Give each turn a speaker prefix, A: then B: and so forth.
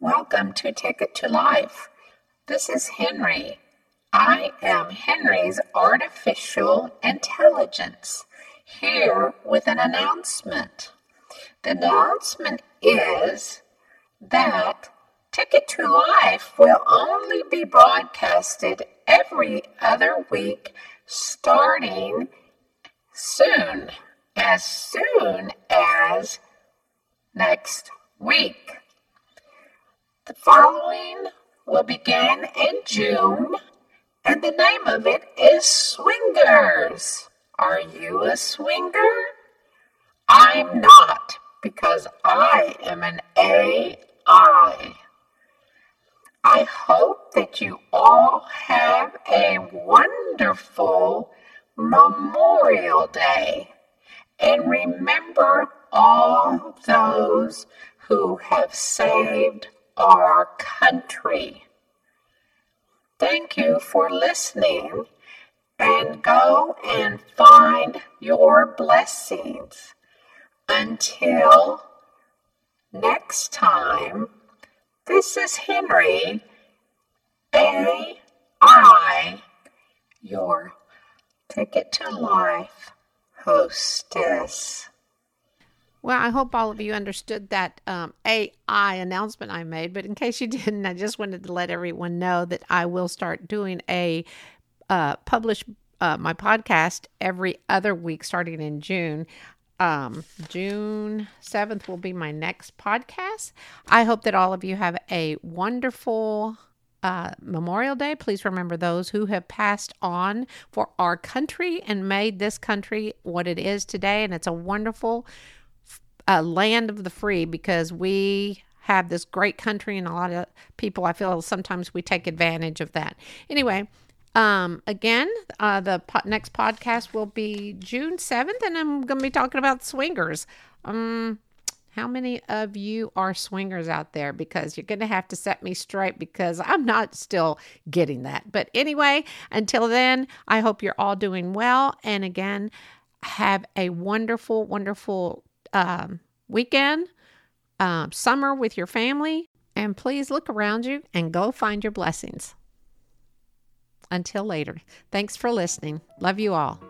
A: Welcome to Ticket to Life. This is Henrie. I am Henrie's artificial intelligence here with an announcement. The announcement is that Ticket to Life will only be broadcasted every other week starting soon, as soon as next week. The following will begin in June, and the name of it is Swingers. Are you a swinger? I'm not, because I am an AI. I hope that you all have a wonderful Memorial Day and remember all those who have saved our country. Thank you for listening and go and find your blessings. Until next time, this is Henrie, A.I., your Ticket to Life hostess.
B: Well, I hope all of you understood that um, AI announcement I made. But in case you didn't, I just wanted to let everyone know that I will start doing a uh, publish uh, my podcast every other week starting in June. Um, June 7th will be my next podcast. I hope that all of you have a wonderful uh, Memorial Day. Please remember those who have passed on for our country and made this country what it is today. And it's a wonderful uh, land of the free because we have this great country and a lot of people, I feel sometimes we take advantage of that. Anyway, um, again, uh, the po- next podcast will be June 7th, and I'm going to be talking about swingers. Um, how many of you are swingers out there? Because you're going to have to set me straight because I'm not still getting that. But anyway, until then, I hope you're all doing well. And again, have a wonderful, wonderful um, weekend, um, summer with your family. And please look around you and go find your blessings. Until later, thanks for listening. Love you all.